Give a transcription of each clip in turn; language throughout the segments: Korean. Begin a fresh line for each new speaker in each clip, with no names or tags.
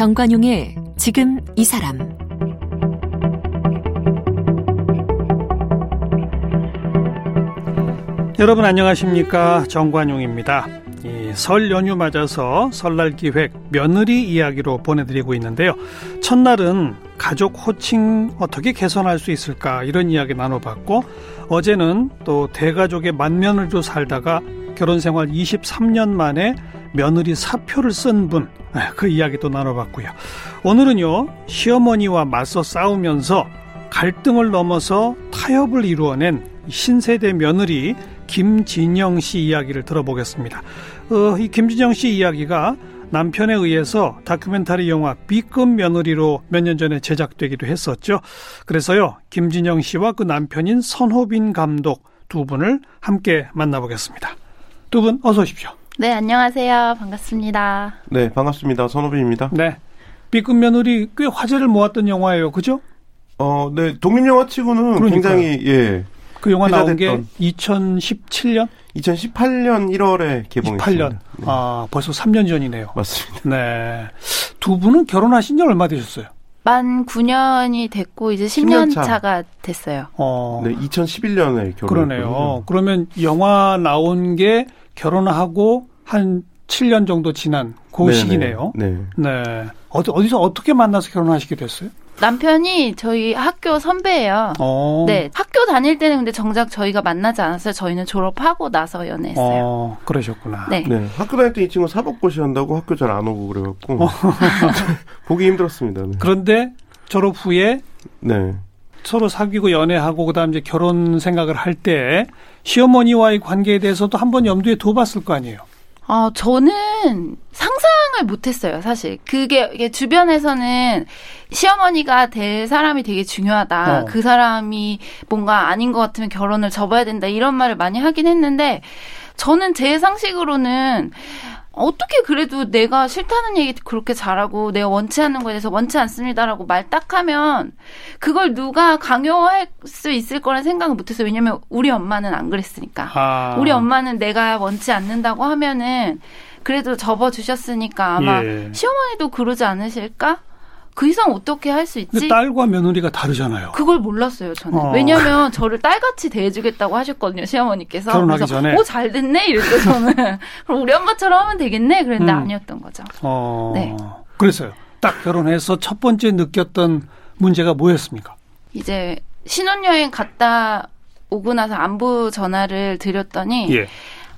정관용의 지금 이 사람
여러분 안녕하십니까 정관용입니다. 설 연휴 맞아서 설날 기획 며느리 이야기로 보내드리고 있는데요. 첫날은 가족 호칭 어떻게 개선할 수 있을까 이런 이야기 나눠봤고 어제는 또 대가족의 만면을도 살다가 결혼 생활 23년 만에 며느리 사표를 쓴 분 그 이야기도 나눠봤고요. 오늘은요 시어머니와 맞서 싸우면서 갈등을 넘어서 타협을 이루어낸 신세대 며느리 김진영 씨 이야기를 들어보겠습니다. 어, 이 김진영 씨 이야기가 남편에 의해서 다큐멘터리 영화 B급 며느리로 몇 년 전에 제작되기도 했었죠. 그래서요, 김진영 씨와 그 남편인 선호빈 감독 두 분을 함께 만나보겠습니다. 두 분 어서 오십시오.
네, 안녕하세요. 반갑습니다.
네, 반갑습니다. 선호빈입니다.
네. B급 며느리 꽤 화제를 모았던 영화예요. 그죠?
어, 네. 독립 영화 치고는 그러니까요. 굉장히, 예.
그 영화 나온 게 2017년?
2018년 1월에 개봉했습니다.
18년. 네. 아, 벌써 3년 전이네요.
맞습니다.
네. 두 분은 결혼하신 지 얼마 되셨어요?
만 9년이 됐고 이제 10년, 10년 차. 가 됐어요.
어. 네, 2011년에 결혼.
그러네요. 그러면 영화 나온 게 결혼하고 한 7년 정도 지난 그. 시기네요. 네. 네. 어디 어디서 어떻게 만나서 결혼하시게 됐어요?
남편이 저희 학교 선배예요. 오. 어. 네, 학교 다닐 때는 근데 정작 저희가 만나지 않았어요. 저희는 졸업하고 나서 연애했어요. 어,
그러셨구나.
네. 네.
학교 다닐 때 이 친구 사법고시 한다고 학교 잘 안 오고 그래갖고 어. 보기 힘들었습니다. 네.
그런데 졸업 후에 네. 서로 사귀고 연애하고 그다음 이제 결혼 생각을 할 때 시어머니와의 관계에 대해서도 한번 염두에 둬봤을 거 아니에요.
어, 저는 상상을 못했어요, 사실. 그게, 이게 주변에서는 시어머니가 될 사람이 되게 중요하다. 어. 그 사람이 뭔가 아닌 것 같으면 결혼을 접어야 된다. 이런 말을 많이 하긴 했는데, 저는 제 상식으로는 어떻게 그래도 내가 싫다는 얘기 그렇게 잘하고 내가 원치 않는 거에 대해서 원치 않습니다라고 말 딱 하면 그걸 누가 강요할 수 있을 거란 생각은 못했어요. 왜냐면 우리 엄마는 안 그랬으니까. 아. 우리 엄마는 내가 원치 않는다고 하면은 그래도 접어주셨으니까 아마 예. 시어머니도 그러지 않으실까? 그 이상 어떻게 할 수 있지?
딸과 며느리가 다르잖아요.
그걸 몰랐어요, 저는. 어. 왜냐면 저를 딸같이 대해주겠다고 하셨거든요, 시어머니께서.
결혼하기 전에.
오, 잘 됐네? 이랬죠, 저는. 그럼 우리 엄마처럼 하면 되겠네? 그랬는데 음. 아니었던 거죠.
어. 네. 그랬어요. 딱 결혼해서 첫 번째 느꼈던 문제가 뭐였습니까?
이제 신혼여행 갔다 오고 나서 안부 전화를 드렸더니 예.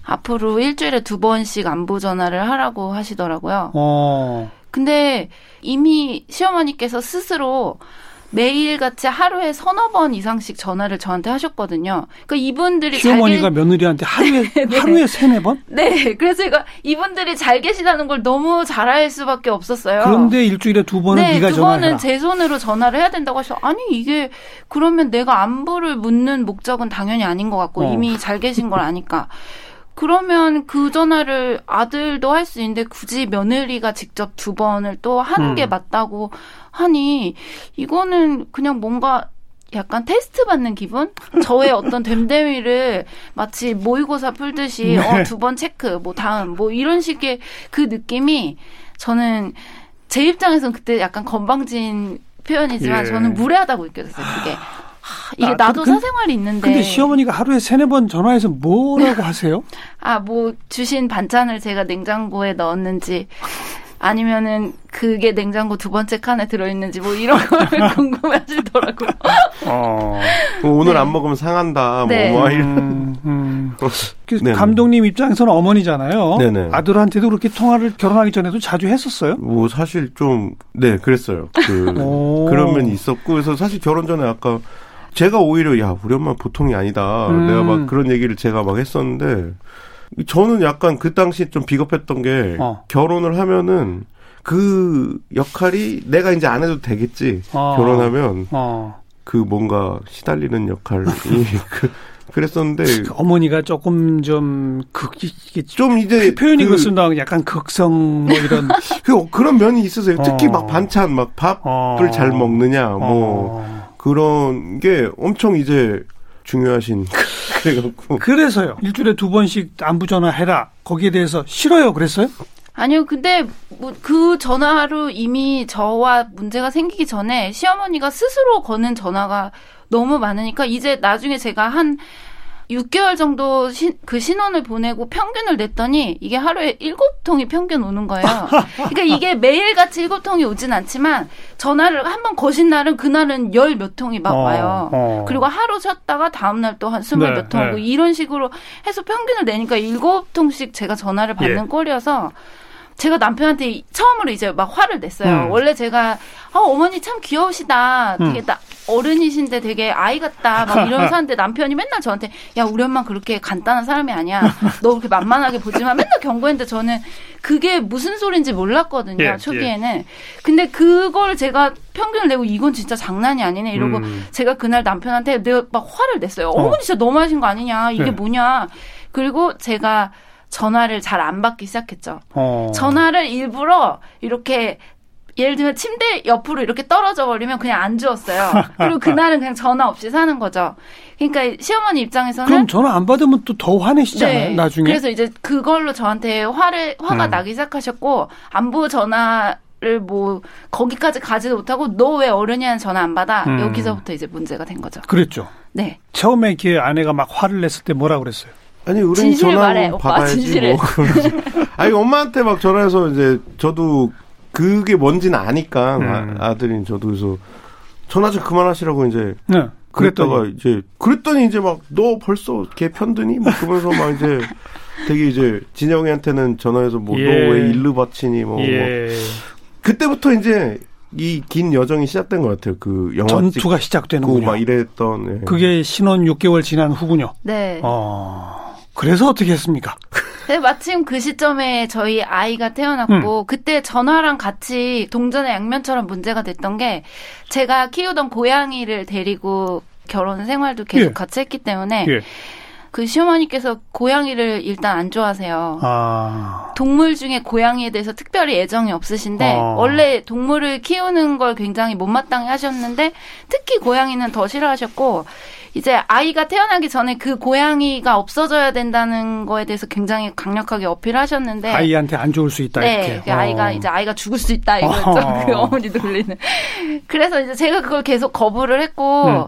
앞으로 일주일에 두 번씩 안부 전화를 하라고 하시더라고요. 어. 근데 이미 시어머니께서 스스로 매일같이 하루에 서너 번 이상씩 전화를 저한테 하셨거든요. 그러니까 이분들이
시어머니가 잘 계... 며느리한테 하루에 네, 네. 하루에 세네 번?
네. 그래서 제가 이분들이 잘 계시다는 걸 너무 잘 알 수밖에 없었어요.
그런데 일주일에 두 번은 네, 네가 두
번은 제 손으로 전화를 해야 된다고 하셔. 아니 이게 그러면 내가 안부를 묻는 목적은 당연히 아닌 것 같고 어. 이미 잘 계신 걸 아니까. 그러면 그 전화를 아들도 할 수 있는데 굳이 며느리가 직접 두 번을 또 하는 음. 게 맞다고 하니 이거는 그냥 뭔가 약간 테스트 받는 기분? 저의 어떤 됨됨이를 마치 모의고사 풀듯이 네. 어, 두 번 체크, 뭐 다음, 뭐 이런 식의 그 느낌이 저는 제 입장에서는 그때 약간 건방진 표현이지만 예. 저는 무례하다고 느껴졌어요, 그게. 이게 아, 나도 그, 사생활이 있는데.
근데 시어머니가 하루에 세네 번 전화해서 뭐라고 하세요?
아, 뭐 주신 반찬을 제가 냉장고에 넣었는지 아니면은 그게 냉장고 두 번째 칸에 들어있는지 뭐 이런 걸 궁금해하시더라고요. 어,
뭐 오늘 네. 안 먹으면 상한다. 뭐, 네. 뭐 이런. 음, 음.
그 감독님 입장에서는 어머니잖아요. 네네. 아들한테도 그렇게 통화를 결혼하기 전에도 자주 했었어요?
뭐 사실 좀 네 그랬어요. 그 그런 면이 있었고 그래서 사실 결혼 전에 아까 제가 오히려 야 우리 엄마 보통이 아니다. 음. 내가 막 그런 얘기를 제가 막 했었는데 저는 약간 그 당시 좀 비겁했던 게 어. 결혼을 하면은 그 역할이 내가 이제 안 해도 되겠지. 어. 결혼하면 어. 그 뭔가 시달리는 역할이 그 그랬었는데 그
어머니가 조금 좀 극, 좀 이제 그 표현이 그, 그렇습니다. 약간 극성 뭐 이런
그 그런 면이 있으세요. 특히 막 어. 반찬 막 밥을 어. 잘 먹느냐 뭐 어. 그런 게 엄청 이제 중요하신 그래갖고.
그래서요. 일주일에 두 번씩 안부 전화 해라. 거기에 대해서 싫어요. 그랬어요?
아니요, 근데 뭐 그 전화로 이미 저와 문제가 생기기 전에 시어머니가 스스로 거는 전화가 너무 많으니까 이제 나중에 제가 한 6개월 정도 시, 그 신원을 보내고 평균을 냈더니 이게 하루에 7통이 평균 오는 거예요. 그러니까 이게 매일같이 7통이 오진 않지만 전화를 한 번 거신 날은 그날은 열 몇 통이 막 어, 와요. 어. 그리고 하루 쉬었다가 다음날 또 한 스물 네, 몇통 오고 네. 이런 식으로 해서 평균을 내니까 7통씩 제가 전화를 받는 예. 꼴이어서 제가 남편한테 처음으로 이제 막 화를 냈어요. 음. 원래 제가 어, 어머니 참 귀여우시다. 되게 음. 나, 어른이신데 되게 아이 같다. 막 이러면서 하는데 남편이 맨날 저한테 야 우리 엄마 그렇게 간단한 사람이 아니야. 너 그렇게 만만하게 보지만 맨날 경고했는데 저는 그게 무슨 소리인지 몰랐거든요. 예, 초기에는. 예. 근데 그걸 제가 평균을 내고 이건 진짜 장난이 아니네 이러고 음. 제가 그날 남편한테 내가 막 화를 냈어요. 어. 머니 진짜 너무하신 거 아니냐. 이게 예. 뭐냐. 그리고 제가 전화를 잘 안 받기 시작했죠. 어. 전화를 일부러 이렇게 예를 들면 침대 옆으로 이렇게 떨어져 버리면 그냥 안 주었어요. 그리고 그날은 그냥 전화 없이 사는 거죠. 그러니까 시어머니 입장에서는
그럼 전화 안 받으면 또 더 화내시잖아요. 네. 나중에.
그래서 이제 그걸로 저한테 화를 화가 음. 나기 시작하셨고 안부 전화 를뭐 거기까지 가지도 못하고 너 왜 어른이한 전화 안 받아 음. 여기서부터 이제 문제가 된 거죠.
그랬죠.
네.
처음에 그 아내가 막 화를 냈을 때 뭐라 그랬어요?
아니 우리 전화 말해, 받아야지 진실해. 뭐. 아니 엄마한테 막 전화해서 이제 저도 그게 뭔지는 아니까 음. 아, 들인 저도 그래서 전화 좀 그만하시라고 이제 네. 그랬다가 이제 그랬더니 이제 막 너 벌써 걔 편드니? 막 그러면서 막 이제 되게 이제 진영이한테는 전화해서 뭐 너왜 예. 일르 바치니 뭐, 뭐, 예. 뭐 그때부터 이제 이 긴 여정이 시작된 것 같아요. 그 영화
전투가 시작되는군요.
막 이랬던 예.
그게 신혼 6개월 지난 후군요.
네.
어. 그래서 어떻게 했습니까?
네, 마침 그 시점에 저희 아이가 태어났고 음. 그때 전화랑 같이 동전의 양면처럼 문제가 됐던 게 제가 키우던 고양이를 데리고 결혼 생활도 계속 예. 같이 했기 때문에 예. 그 시어머니께서 고양이를 일단 안 좋아하세요. 아. 동물 중에 고양이에 대해서 특별히 애정이 없으신데 아. 원래 동물을 키우는 걸 굉장히 못마땅해 하셨는데 특히 고양이는 더 싫어하셨고 이제 아이가 태어나기 전에 그 고양이가 없어져야 된다는 거에 대해서 굉장히 강력하게 어필하셨는데
아이한테 안 좋을 수 있다
네,
이렇게.
그 아이가 어. 이제 아이가 죽을 수 있다 이거죠. 어. 그 어머니 돌리는. 그래서 이제 제가 그걸 계속 거부를 했고 음.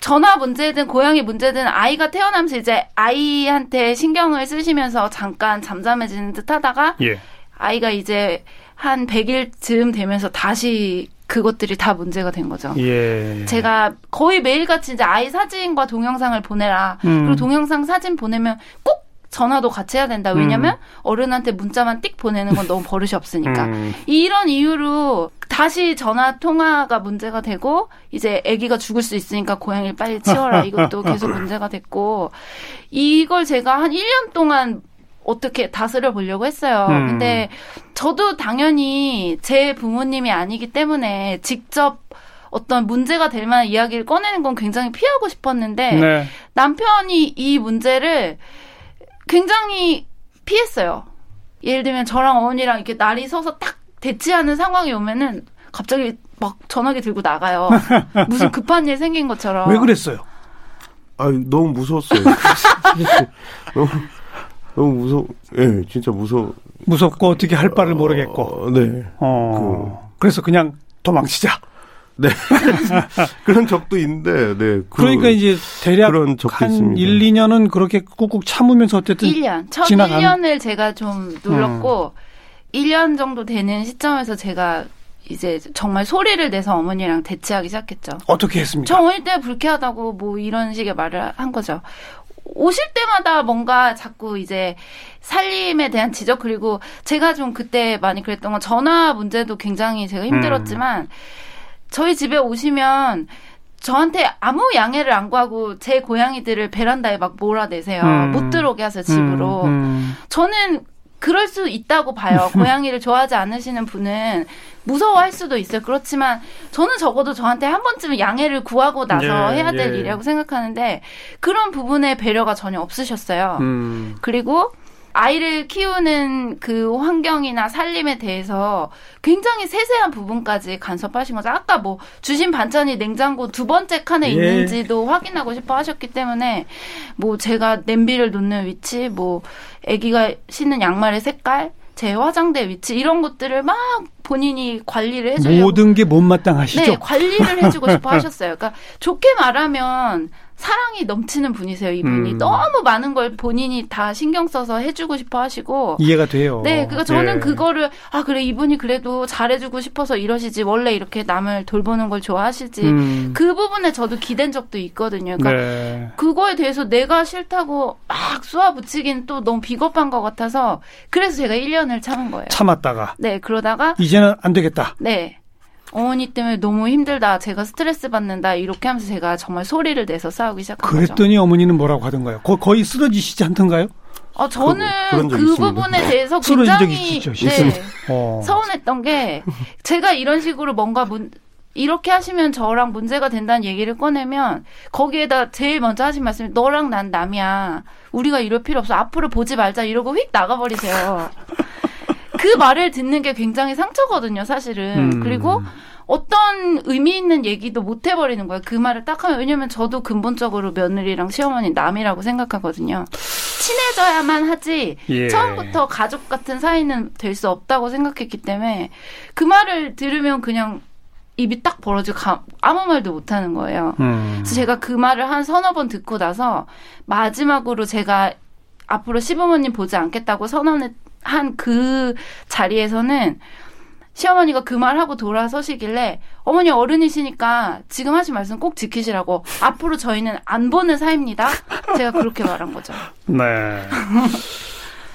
전화 문제든 고양이 문제든 아이가 태어나면서 이제 아이한테 신경을 쓰시면서 잠깐 잠잠해지는 듯 하다가 예. 아이가 이제 한 100일쯤 되면서 다시 그것들이 다 문제가 된 거죠. 예. 제가 거의 매일같이 이제 아이 사진과 동영상을 보내라. 음. 그리고 동영상 사진 보내면 꼭 전화도 같이 해야 된다. 왜냐면 음. 어른한테 문자만 띡 보내는 건 너무 버릇이 없으니까. 음. 이런 이유로 다시 전화 통화가 문제가 되고 이제 아기가 죽을 수 있으니까 고양이를 빨리 치워라. 이것도 계속 문제가 됐고 이걸 제가 한 1년 동안 어떻게 다스려 보려고 했어요. 음. 근데 저도 당연히 제 부모님이 아니기 때문에 직접 어떤 문제가 될 만한 이야기를 꺼내는 건 굉장히 피하고 싶었는데 네. 남편이 이 문제를 굉장히 피했어요. 예를 들면 저랑 어머니랑 이렇게 날이 서서 딱 대치하는 상황이 오면은 갑자기 막 전화기 들고 나가요. 무슨 급한 일 생긴 것처럼.
왜 그랬어요?
아 너무 무서웠어요. 너무 너무 무서, 예, 네, 진짜 무서.
무섭고 어떻게 할 바를 모르겠고.
어, 네. 어.
그, 래서 그냥 도망치자.
네. 그런 적도 있는데, 네.
그, 러니까 이제 대략 그런 적도 한 있습니다. 1, 2년은 그렇게 꾹꾹 참으면서 어쨌든
1년. 첫 지나간... 1년을 제가 좀 눌렀고 음. 1년 정도 되는 시점에서 제가 이제 정말 소리를 내서 어머니랑 대치하기 시작했죠.
어떻게 했습니까?
저 어릴 때 불쾌하다고 뭐 이런 식의 말을 한 거죠. 오실 때마다 뭔가 자꾸 이제 살림에 대한 지적 그리고 제가 좀 그때 많이 그랬던 건 전화 문제도 굉장히 제가 힘들었지만 음. 저희 집에 오시면 저한테 아무 양해를 안 구하고 제 고양이들을 베란다에 막 몰아내세요. 음. 못 들어오게 하세요, 집으로. 음. 음. 저는 그럴 수 있다고 봐요. 고양이를 좋아하지 않으시는 분은 무서워할 수도 있어요. 그렇지만 저는 적어도 저한테 한 번쯤은 양해를 구하고 나서 예, 해야 될 예. 일이라고 생각하는데 그런 부분에 배려가 전혀 없으셨어요. 음. 그리고 아이를 키우는 그 환경이나 살림에 대해서 굉장히 세세한 부분까지 간섭하신 거죠. 아까 뭐 주신 반찬이 냉장고 두 번째 칸에 예. 있는지도 확인하고 싶어 하셨기 때문에 뭐 제가 냄비를 놓는 위치, 뭐 아기가 신는 양말의 색깔, 제 화장대 위치 이런 것들을 막 본인이 관리를 해주려고
모든 게 못마땅하시죠.
네, 관리를 해주고 싶어 하셨어요. 그러니까 좋게 말하면 사랑이 넘치는 분이세요, 이분이.
음.
너무 많은 걸 본인이 다 신경 써서 해주고 싶어 하시고.
이해가 돼요.
네, 그러니까 저는
예.
그거를, 아, 그래, 이분이 그래도 잘해주고 싶어서 이러시지. 원래 이렇게 남을 돌보는 걸 좋아하시지.
음.
그 부분에 저도 기댄 적도 있거든요. 그러니까
네.
그거에 대해서 내가 싫다고 막 쏘아 붙이긴 또 너무 비겁한 것 같아서 그래서 제가 1년을 참은 거예요.
참았다가
네, 그러다가
이제는 안 되겠다.
네. 어머니 때문에 너무 힘들다. 제가 스트레스 받는다. 이렇게 하면서 제가 정말 소리를 내서 싸우기 시작한 거죠.
그랬더니 어머니는 뭐라고 하던가요? 거, 거의 쓰러지시지 않던가요?
어, 저는
그- 그.
부분에 대해서 굉장히
있죠,
네.
어.
서운했던 게 제가 이런 식으로 뭔가 문, 이렇게 하시면 저랑 문제가 된다는 얘기를 꺼내면 거기에다 제일 먼저 하신 말씀이 너랑 난 남이야. 우리가 이럴 필요 없어. 앞으로 보지 말자 이러고 휙 나가버리세요. 그 말을 듣는 게 굉장히 상처거든요, 사실은.
음.
그리고 어떤 의미 있는 얘기도 못 해버리는 거예요. 그 말을 딱 하면 왜냐면 저도 근본적으로 며느리랑 시어머니 남이라고 생각하거든요. 친해져야만 하지
예.
처음부터 가족 같은 사이는 될 수 없다고 생각했기 때문에 그 말을 들으면 그냥 입이 딱 벌어지고 가- 아무 말도 못 하는 거예요.
음.
그래서 제가 그 말을 한 서너 번 듣고 나서 마지막으로 제가 앞으로 시부모님 보지 않겠다고 선언을 한 그 자리에서는 시어머니가 그 말하고 돌아서시길래 어머니 어른이시니까 지금 하신 말씀 꼭 지키시라고 앞으로 저희는 안 보는 사이입니다. 제가 그렇게 말한 거죠.
네.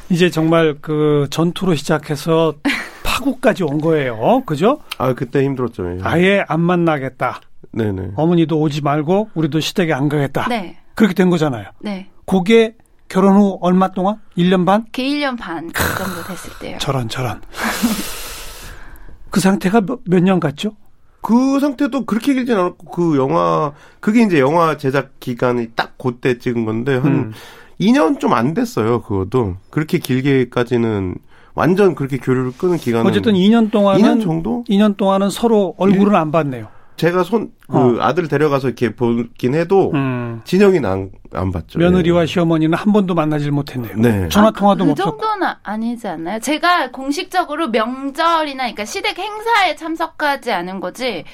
이제 정말 그 전투로 시작해서 파국까지 온 거예요. 그죠?
아 그때 힘들었죠. 예.
아예 안 만나겠다.
네네.
어머니도 오지 말고 우리도 시댁에 안 가겠다.
네,
그렇게 된 거잖아요.
네.
그게 결혼 후 얼마 동안? 1년 반?
그 1년 반 정도 됐을 때요.
저런 저런. 그 상태가 몇 년 갔죠?
그 상태도 그렇게 길진 않았고 그 영화 그게 이제 영화 제작 기간이 딱 그때 찍은 건데 한
음.
2년 좀 안 됐어요. 그것도 그렇게 길게까지는 완전 그렇게 교류를 끄는 기간은
어쨌든 2년 동안은
2년 정도?
2년 동안은 서로 얼굴은 안 봤네요.
제가 손 그
어.
아들 데려가서 이렇게 보긴 해도
음.
진영이는 안, 안 봤죠.
며느리와
예.
시어머니는 한 번도 만나질 못했네요.
네.
전화
아,
통화도 그못 했고.
정도는 아니지 않나요? 제가 공식적으로 명절이나 그러니까 시댁 행사에 참석하지 않은 거지.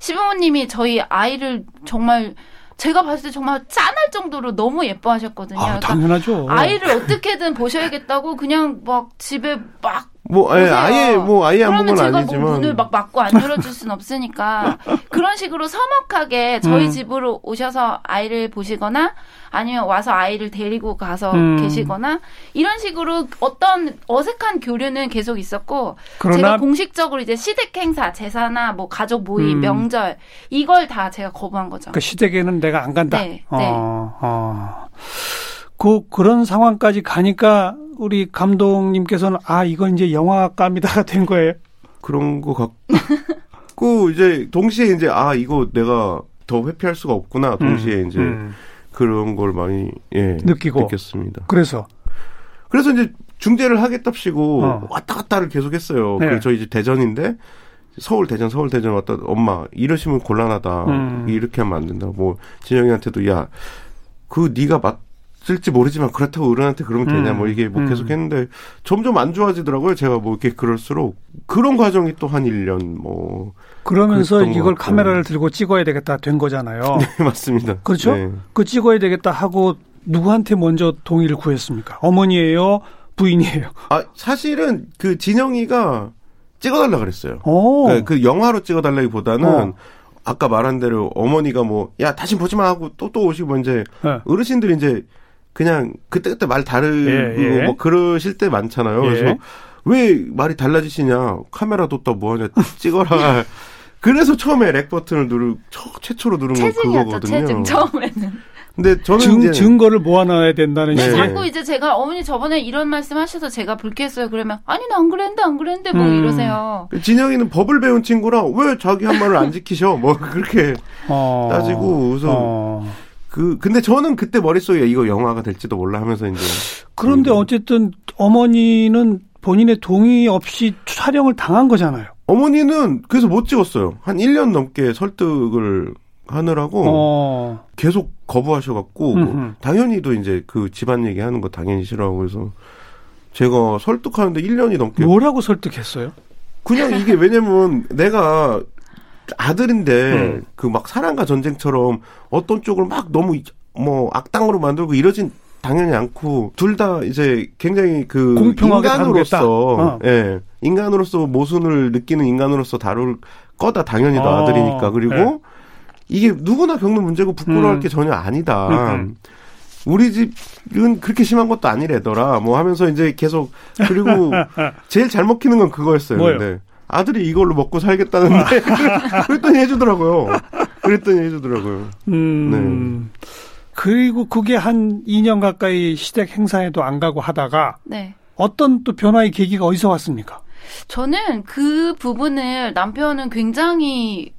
시부모님이 저희 아이를 정말 제가 봤을 때 정말 짠할 정도로 너무 예뻐하셨거든요.
아,
그러니까
당연하죠.
아이를 어떻게든 보셔야겠다고 그냥 막 집에 막
뭐 아예. 아예 뭐 아예 안건
제가
아니지만
뭐 문을 막 막고 안 열어줄 순 없으니까 그런 식으로 서먹하게 저희
음.
집으로 오셔서 아이를 보시거나 아니면 와서 아이를 데리고 가서
음.
계시거나 이런 식으로 어떤 어색한 교류는 계속 있었고
그러나
제가 공식적으로 이제 시댁 행사 제사나 뭐 가족 모임
음.
명절 이걸 다 제가 거부한 거죠.
그 시댁에는 내가 안 간다.
네,
어,
네.
어. 그 그런 상황까지 가니까 우리 감독님께서는 아 이건 이제 영화감이다가 된 거예요.
그런 거 같고 이제 동시에 이제 아 이거 내가 더 회피할 수가 없구나. 동시에
음,
이제
음.
그런 걸 많이 예
느끼고.
느꼈습니다.
그래서
그래서 이제 중재를 하겠답시고
어.
왔다 갔다를 계속했어요.
네.
그 저희 집 대전인데 서울 대전 서울 대전 왔다 엄마 이러시면 곤란하다.
음.
이렇게 하면 안 된다. 뭐 진영이한테도 야그 네가 맞 을지 모르지만 그렇다고 어른한테 그러면 되냐
음.
뭐 이게 뭐
음.
계속 했는데 점점 안 좋아지더라고요. 제가 뭐 이렇게 그럴수록 그런 과정이 또 한 1년 뭐
그러면서 이걸. 카메라를 들고 찍어야 되겠다 된 거잖아요.
네, 맞습니다.
그렇죠?
네.
그 찍어야 되겠다 하고 누구한테 먼저 동의를 구했습니까? 어머니예요, 부인이에요.
아 사실은 그 진영이가 찍어달라 그랬어요.
오,
그, 그 영화로 찍어달라기보다는
어.
아까 말한 대로 어머니가 뭐 야 다시 보지 마 하고 또 또 오시고 이제
네.
어르신들이 이제 그냥 그때 그때 말 다르고
예, 예.
뭐 그러실 때 많잖아요.
예.
그래서 왜 말이 달라지시냐 카메라 뒀다 뭐하냐 찍어라. 그래서 처음에 REC 버튼을 누르 처- 최초로 누른 건 그거거든요.
체증 처음에는.
근데 저는
증,
이제
증거를 모아놔야 된다는
네.
자꾸 이제 제가 어머니 저번에 이런 말씀 하셔서 제가 불쾌했어요. 그러면 아니 나 안 그랬는데 안 그랬는데 뭐
음.
이러세요.
진영이는 법을 배운 친구라 왜 자기 한 말을 안 지키셔? 뭐 그렇게
어,
따지고 그래서
어.
그 근데 저는 그때 머릿속에 이거 영화가 될지도 몰라 하면서 이제
그런데
음.
어쨌든 어머니는 본인의 동의 없이 촬영을 당한 거잖아요.
어머니는 그래서 못 찍었어요. 한 1년 넘게 설득을 하느라고
어.
계속 거부하셔 갖고 뭐
음흠.
당연히도 이제 그 집안 얘기 하는 거 당연히 싫어하고 그래서 제가 설득하는데 1년이 넘게.
뭐라고 설득했어요?
그냥 이게 왜냐면 내가 아들인데 음. 그막 사랑과 전쟁처럼 어떤 쪽을 막 너무 뭐 악당으로 만들고 이러진 당연히 않고 둘 다 이제 굉장히 그 인간으로서 어. 예 인간으로서 모순을 느끼는 인간으로서 다룰 거다 당연히 너 어. 아들이니까 그리고 네. 이게 누구나 겪는 문제고 부끄러워할 음. 게 전혀 아니다. 음. 우리 집은 그렇게 심한 것도 아니래더라. 뭐 하면서 이제 계속 그리고 제일 잘 먹히는 건 그거였어요. 뭐요? 근데 아들이 이걸로 먹고 살겠다는데 그랬더니 해주더라고요. 그랬더니 해주더라고요. 음.
네. 그리고 그게 한 2년 가까이 시댁 행사에도 안 가고 하다가 네. 어떤 또 변화의 계기가 어디서 왔습니까?
저는 그 부분을 남편은 굉장히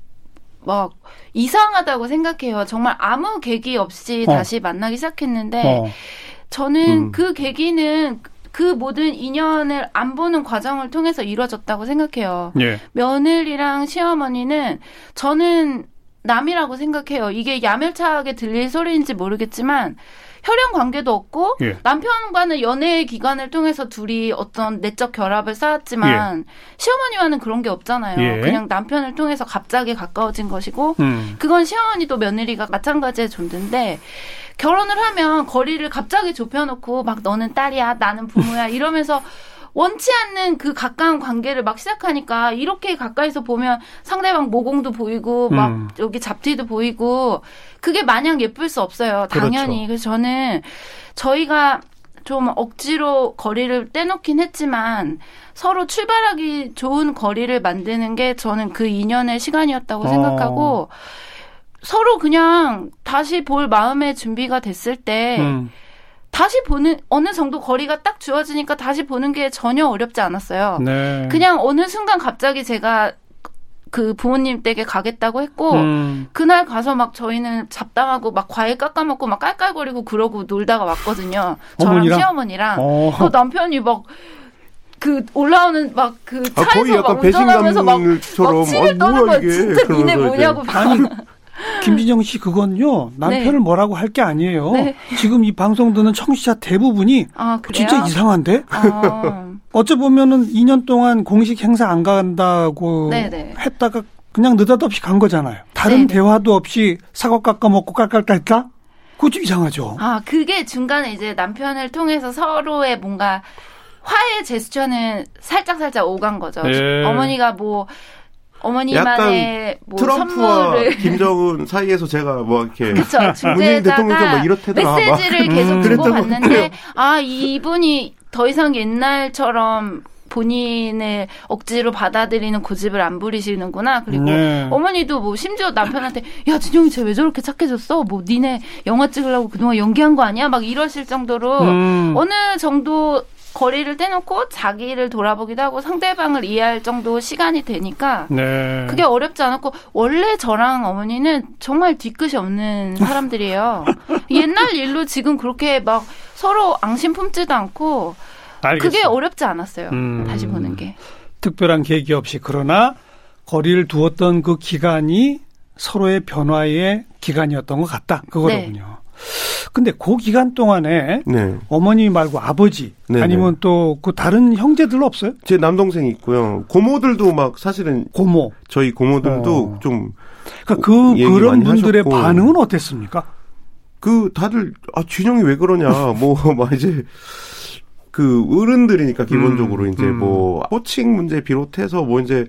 막 이상하다고 생각해요. 정말 아무 계기 없이 어. 다시 만나기 시작했는데 어. 저는 음. 그 계기는 그 모든 인연을 안 보는 과정을 통해서 이루어졌다고 생각해요. 예. 며느리랑 시어머니는 저는 남이라고 생각해요. 이게 야멸차게 들릴 소리인지 모르겠지만 혈연 관계도 없고 예. 남편과는 연애 기간을 통해서 둘이 어떤 내적 결합을 쌓았지만 예. 시어머니와는 그런 게 없잖아요. 예. 그냥 남편을 통해서 갑자기 가까워진 것이고 음. 그건 시어머니도 며느리가 마찬가지의 존재인데 결혼을 하면 거리를 갑자기 좁혀놓고 막 너는 딸이야 나는 부모야 이러면서 원치 않는 그 가까운 관계를 막 시작하니까 이렇게 가까이서 보면 상대방 모공도 보이고 막 음. 여기 잡티도 보이고 그게 마냥 예쁠 수 없어요. 그렇죠. 당연히. 그렇죠. 그래서 저는 저희가 좀 억지로 거리를 떼놓긴 했지만 서로 출발하기 좋은 거리를 만드는 게 저는 그 2년의 시간이었다고 어. 생각하고 서로 그냥 다시 볼 마음의 준비가 됐을 때 음. 다시 보는 어느 정도 거리가 딱 주어지니까 다시 보는 게 전혀 어렵지 않았어요. 네. 그냥 어느 순간 갑자기 제가 그 부모님 댁에 가겠다고 했고 음. 그날 가서 막 저희는 잡담하고 막 과일 깎아 먹고 막 깔깔거리고 그러고 놀다가 왔거든요. 저랑 어머니랑? 시어머니랑 어. 그 남편이 막그 올라오는 막 그 차에서 아, 막 운전하면서 막, 막 침을 떠는 거야. 진짜 니네 뭐냐고.
아니 김진영 씨 그건요 남편을 네. 뭐라고 할 게 아니에요. 네. 지금 이 방송 듣는 청취자 대부분이 아, 진짜 이상한데. 아. 어째 보면은 2년 동안 공식 행사 안 간다고 네네. 네. 했다가 그냥 느닷없이 간 거잖아요. 다른 네네. 네. 대화도 없이 사과 깎아 먹고 깔깔깔까? 그거 좀 이상하죠.
아 그게 중간에 이제 남편을 통해서 서로의 뭔가 화해 제스처는 살짝 살짝 오간 거죠. 네. 어머니가 뭐 어머니만의 뭐 트럼프와 선물을
김정은 사이에서 제가 뭐 이렇게
그쵸, 문재인 대통령도 이렇대더라 메시지를 계속 음. 주고 갔는데 아 이분이 더 이상 옛날처럼 본인을 억지로 받아들이는 고집을 안 부리시는구나. 그리고 네. 어머니도 뭐 심지어 남편한테 야 진영이 쟤 왜 저렇게 착해졌어? 뭐 니네 영화 찍으려고 그동안 연기한 거 아니야? 막 이러실 정도로 음. 어느 정도 거리를 떼놓고 자기를 돌아보기도 하고 상대방을 이해할 정도 시간이 되니까 네. 그게 어렵지 않았고 원래 저랑 어머니는 정말 뒤끝이 없는 사람들이에요. 옛날 일로 지금 그렇게 막 서로 앙심 품지도 않고 알겠어요. 그게 어렵지 않았어요. 음. 다시 보는 게.
특별한 계기 없이 그러나 거리를 두었던 그 기간이 서로의 변화의 기간이었던 것 같다. 그거로군요. 네. 근데 그 기간 동안에 네. 어머니 말고 아버지 네네. 아니면 또 그 다른 형제들 없어요?
제 남동생이 있고요. 고모들도 막 사실은 고모 저희 고모들도 어. 좀
그러니까 그 그런 분들의 하셨고. 반응은 어땠습니까?
그 다들 아 준영이 왜 그러냐 뭐막 이제 그 어른들이니까 기본적으로 음, 이제 음. 뭐 호칭 문제 비롯해서 뭐 이제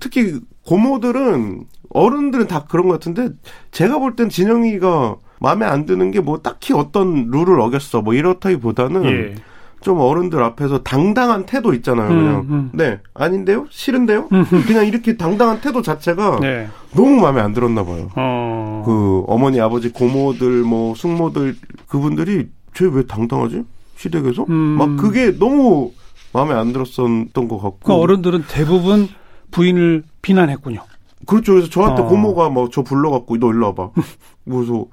특히 고모들은 어른들은 다 그런 것 같은데 제가 볼 땐 진영이가 마음에 안 드는 게 뭐 딱히 어떤 룰을 어겼어 뭐 이렇다기보다는 예. 좀 어른들 앞에서 당당한 태도 있잖아요. 음, 그냥 음. 네 아닌데요, 싫은데요. 음. 그냥 이렇게 당당한 태도 자체가 네. 너무 마음에 안 들었나 봐요. 어. 그 어머니, 아버지, 고모들, 뭐 숙모들 그분들이 쟤 왜 당당하지? 시댁에서 음. 막 그게 너무 마음에 안 들었었던 것 같고.
그 어른들은 대부분 부인을 비난했군요.
그렇죠. 그래서 저한테 어. 고모가 막저 불러갖고 너 일로 와봐. 그래서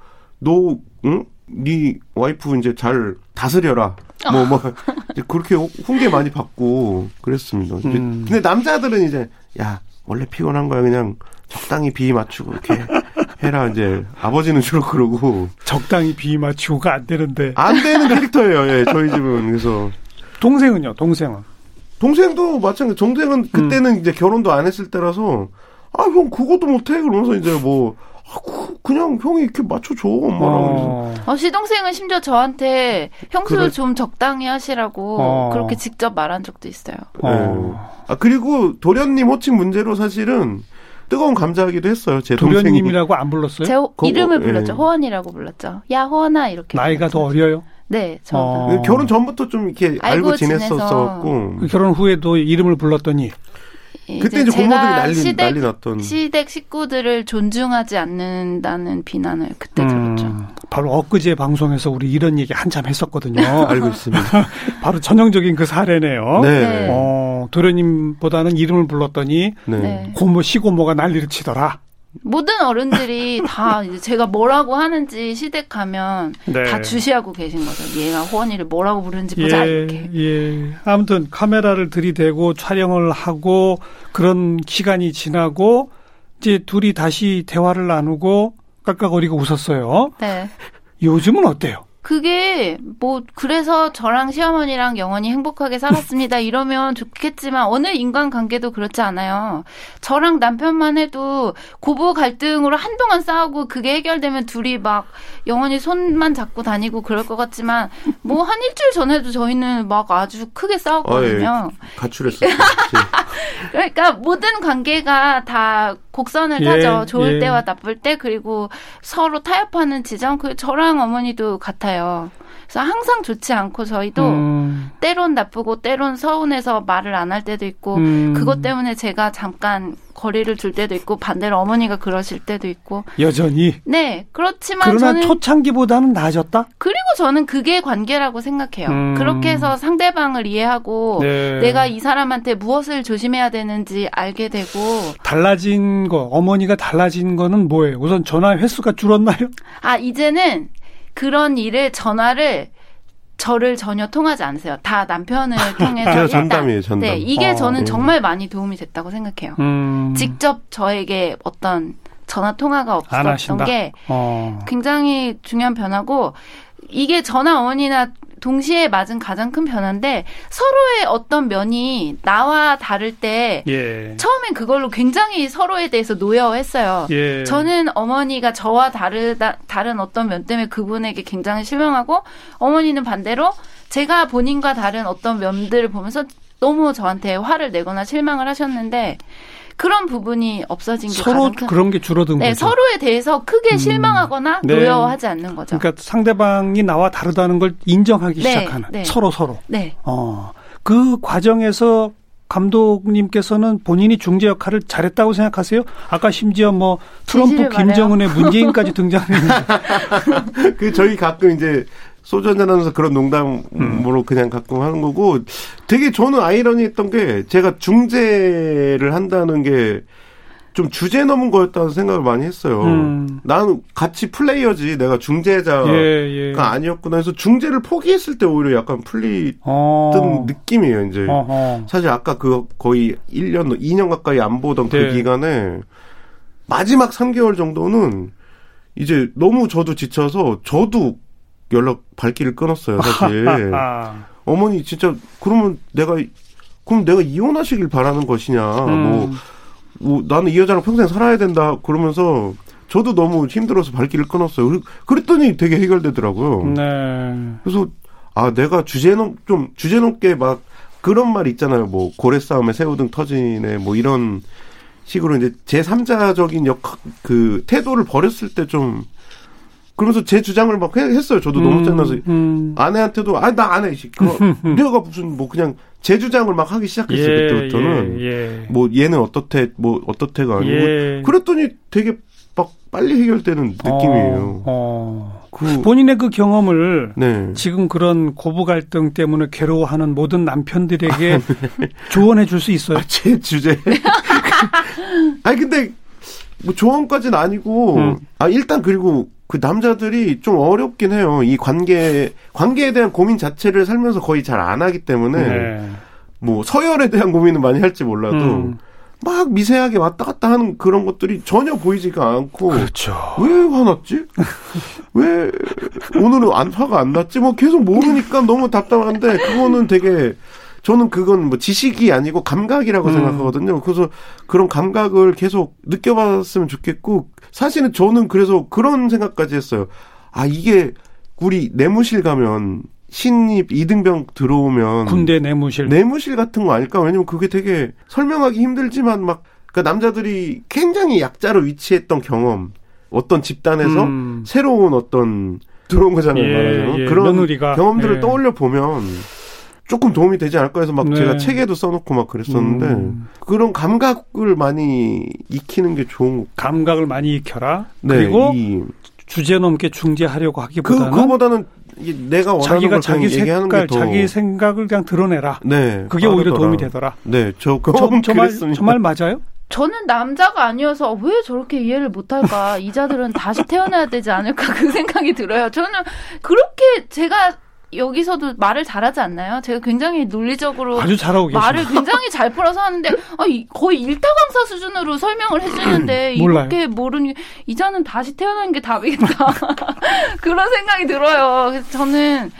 너, 응? 네 와이프 이제 잘 다스려라. 뭐, 뭐, 그렇게 훈계 많이 받고 그랬습니다. 음. 근데 남자들은 이제, 야, 원래 피곤한 거야. 그냥 적당히 비 맞추고 이렇게 해라. 이제 아버지는 주로 그러고.
적당히 비 맞추고가 안 되는데.
안 되는 캐릭터예요. 예, 저희 집은. 그래서.
동생은요? 동생은?
동생도 마찬가지. 동생은 그때는 음. 이제 결혼도 안 했을 때라서 아 형 그것도 못해 그러면서 이제 뭐 아, 그냥 형이 이렇게 맞춰줘 엄마랑 어.
어, 시동생은 심지어 저한테 형수 그래. 좀 적당히 하시라고 어. 그렇게 직접 말한 적도 있어요.
어. 아 그리고 도련님 호칭 문제로 사실은 뜨거운 감자하기도 했어요. 제
도련님이라고 안 불렀어요?
제 호, 이름을 예. 불렀죠. 호원이라고 불렀죠. 야 호원아 이렇게.
나이가 불렀죠. 더 어려요?
네, 저
어. 결혼 전부터 좀 이렇게 알고, 알고 지냈었었고
그 결혼 후에도 이름을 불렀더니
그때 이제 고모들이 난리, 시댁, 난리 났던.
시댁 식구들을 존중하지 않는다는 비난을 그때 음, 들었죠.
바로 엊그제 방송에서 우리 이런 얘기 한참 했었거든요.
알고 있습니다.
바로 전형적인 그 사례네요.
네. 네.
어, 도련님보다는 이름을 불렀더니 네. 고모 시고모가 난리를 치더라.
모든 어른들이 다 이제 제가 뭐라고 하는지 시댁 가면 네. 다 주시하고 계신 거죠. 얘가 호원이를 뭐라고 부르는지 보자
예,
이렇게.
예. 아무튼 카메라를 들이대고 촬영을 하고 그런 시간이 지나고 이제 둘이 다시 대화를 나누고 깍깍거리고 웃었어요.
네.
요즘은 어때요?
그게 뭐 그래서 저랑 시어머니랑 영원히 행복하게 살았습니다 이러면 좋겠지만 어느 인간관계도 그렇지 않아요. 저랑 남편만 해도 고부 갈등으로 한동안 싸우고 그게 해결되면 둘이 막 영원히 손만 잡고 다니고 그럴 것 같지만 뭐 한 일주일 전에도 저희는 막 아주 크게 싸웠거든요. 아,
예. 가출했어요.
그러니까 모든 관계가 다 곡선을 예, 타죠. 좋을 예. 때와 나쁠 때 그리고 서로 타협하는 지점 그 저랑 어머니도 같아요. 그래서 항상 좋지 않고 저희도 음. 때론 나쁘고 때론 서운해서 말을 안 할 때도 있고 음. 그것 때문에 제가 잠깐 거리를 둘 때도 있고 반대로 어머니가 그러실 때도 있고
여전히
네 그렇지만
그러나 저는 초창기보다는 나아졌다.
그리고 저는 그게 관계라고 생각해요. 음. 그렇게 해서 상대방을 이해하고 네. 내가 이 사람한테 무엇을 조심해야 되는지 알게 되고
달라진 거 어머니가 달라진 거는 뭐예요? 우선 전화 횟수가 줄었나요?
아 이제는 그런 일을 전화를 저를 전혀 통하지 않으세요. 다 남편을 통해서
전담이에요, 전담.
네, 이게 어, 저는 네. 정말 많이 도움이 됐다고 생각해요. 음. 직접 저에게 어떤 전화 통화가 없었던 게 어. 굉장히 중요한 변화고 이게 전화 어머니나 동시에 맞은 가장 큰 변화인데 서로의 어떤 면이 나와 다를 때 예. 처음엔 그걸로 굉장히 서로에 대해서 노여워했어요. 예. 저는 어머니가 저와 다르다 다른 어떤 면 때문에 그분에게 굉장히 실망하고 어머니는 반대로 제가 본인과 다른 어떤 면들을 보면서 너무 저한테 화를 내거나 실망을 하셨는데 그런 부분이 없어진 게
서로 그런 게 줄어든
네,
거죠.
서로에 대해서 크게 음. 실망하거나 네. 노여워하지 않는 거죠.
그러니까 상대방이 나와 다르다는 걸 인정하기 네. 시작하는 네. 서로 서로.
네.
어. 그 과정에서 감독님께서는 본인이 중재 역할을 잘했다고 생각하세요? 아까 심지어 뭐 트럼프, 김정은의 문재인까지 등장했는데.
그 저희 가끔 이제 소주 한잔 하면서 그런 농담으로 음. 그냥 가끔 하는 거고 되게 저는 아이러니했던 게 제가 중재를 한다는 게 좀 주제 넘은 거였다는 생각을 많이 했어요. 음. 나는 같이 플레이어지 내가 중재자가 예, 예. 아니었구나 해서 중재를 포기했을 때 오히려 약간 풀리던 어. 느낌이에요. 이제 어허. 사실 아까 그 거의 1년, 2년 가까이 안 보던 그 네. 그 기간에 마지막 3개월 정도는 이제 너무 저도 지쳐서 저도 연락 발길을 끊었어요, 사실. 어머니 진짜 그러면 내가 그럼 내가 이혼하시길 바라는 것이냐. 음. 뭐, 뭐 나는 이 여자랑 평생 살아야 된다. 그러면서 저도 너무 힘들어서 발길을 끊었어요. 그랬더니 되게 해결되더라고요.
네.
그래서 아 내가 주제 넘 좀 주제 넘게 막 그런 말 있잖아요. 뭐 고래 싸움에 새우등 터지네 뭐 이런 식으로 이제 제 3자적인 역 그 태도를 버렸을 때 좀 그러면서 제 주장을 막 했어요. 저도 음, 너무 짜증나서 음. 아내한테도 아 나 안 해. 그거 내가 무슨 뭐 그냥 제 주장을 막 하기 시작했어요. 예, 그때부터는 예, 예. 뭐 얘는 어떻대 뭐 어떻대가 아니고 예. 그랬더니 되게 막 빨리 해결되는 느낌이에요.
어, 어. 그, 본인의 그 경험을 네. 지금 그런 고부 갈등 때문에 괴로워하는 모든 남편들에게 아, 네. 조언해 줄 수 있어요. 아,
제 주제. 아니 근데 뭐 조언까지는 아니고 음. 아 일단 그리고 그 남자들이 좀 어렵긴 해요. 이 관계 관계에 대한 고민 자체를 살면서 거의 잘 안 하기 때문에 네. 뭐 서열에 대한 고민은 많이 할지 몰라도 음. 막 미세하게 왔다 갔다 하는 그런 것들이 전혀 보이지가 않고
그렇죠.
왜 화났지? 왜 오늘은 안 화가 안 났지? 뭐 계속 모르니까 너무 답답한데 그거는 되게 저는 그건 뭐 지식이 아니고 감각이라고 음. 생각하거든요. 그래서 그런 감각을 계속 느껴봤으면 좋겠고 사실은 저는 그래서 그런 생각까지 했어요. 아 이게 우리 내무실 가면 신입 이등병 들어오면
군대 내무실
내무실 같은 거 아닐까? 왜냐면 그게 되게 설명하기 힘들지만 막 그러니까 남자들이 굉장히 약자로 위치했던 경험, 어떤 집단에서 음. 새로운 어떤 들어온 거잖아요, 예, 말하자면 예, 그런 며느리가, 경험들을 예. 떠올려 보면 조금 도움이 되지 않을까 해서 막 네. 제가 책에도 써놓고 막 그랬었는데 음. 그런 감각을 많이 익히는 게 좋은
감각을 많이 익혀라. 네, 그리고 주제 넘게 중재하려고 하기보다는
그, 그보다는 내가 원하는
자기가 자기 색깔, 자기 생각을 그냥 드러내라. 네, 그게 빠르더라. 오히려 도움이 되더라.
네, 저,
저, 저, 말, 저말 맞아요?
저는 남자가 아니어서 왜 저렇게 이해를 못할까? 이자들은 다시 태어나야 되지 않을까? 그 생각이 들어요. 저는 그렇게 제가 여기서도 말을 잘하지 않나요? 제가 굉장히 논리적으로
아주 잘하고 계십니다.
말을 굉장히 잘 풀어서 하는데 아, 거의 일타 강사 수준으로 설명을 해주는데 이렇게 모르니 이자는 다시 태어나는 게 답이겠다 그런 생각이 들어요. 그래서 저는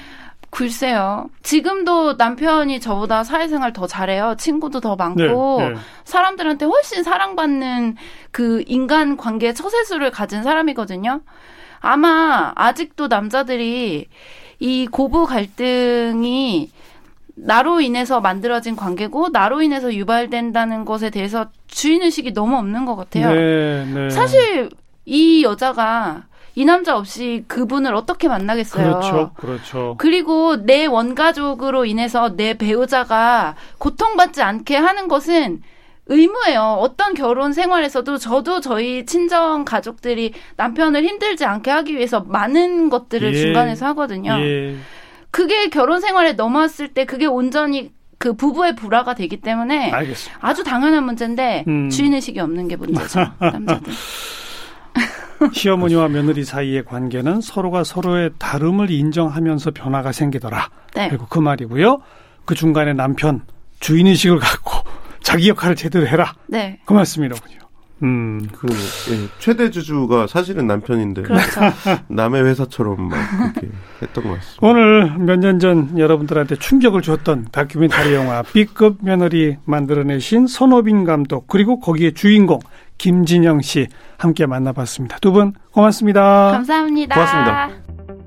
글쎄요. 지금도 남편이 저보다 사회생활 더 잘해요. 친구도 더 많고 네, 네. 사람들한테 훨씬 사랑받는 그 인간 관계 처세술을 가진 사람이거든요. 아마 아직도 남자들이 이 고부 갈등이 나로 인해서 만들어진 관계고 나로 인해서 유발된다는 것에 대해서 주인의식이 너무 없는 것 같아요. 네, 네. 사실 이 여자가 이 남자 없이 그분을 어떻게 만나겠어요.
그렇죠. 그렇죠.
그리고 내 원가족으로 인해서 내 배우자가 고통받지 않게 하는 것은 의무예요. 어떤 결혼 생활에서도 저도 저희 친정 가족들이 남편을 힘들지 않게 하기 위해서 많은 것들을 예. 중간에서 하거든요. 예. 그게 결혼 생활에 넘어왔을 때 그게 온전히 그 부부의 불화가 되기 때문에 알겠습니다. 아주 당연한 문제인데 음. 주인의식이 없는 게 문제죠. 남자들.
시어머니와 며느리 사이의 관계는 서로가 서로의 다름을 인정하면서 변화가 생기더라. 네. 그리고 그 말이고요. 그 중간에 남편 주인의식을 갖고 자기 역할을 제대로 해라. 네. 그 말씀이로군요.
음. 그, 예, 최대 주주가 사실은 남편인데. 그렇죠. 남의 회사처럼 막 그렇게 했던 것 같습니다.
오늘 몇 년 전 여러분들한테 충격을 줬던 다큐멘터리 영화 B급 며느리 만들어내신 손호빈 감독, 그리고 거기에 주인공 김진영 씨 함께 만나봤습니다. 두 분 고맙습니다.
감사합니다.
고맙습니다.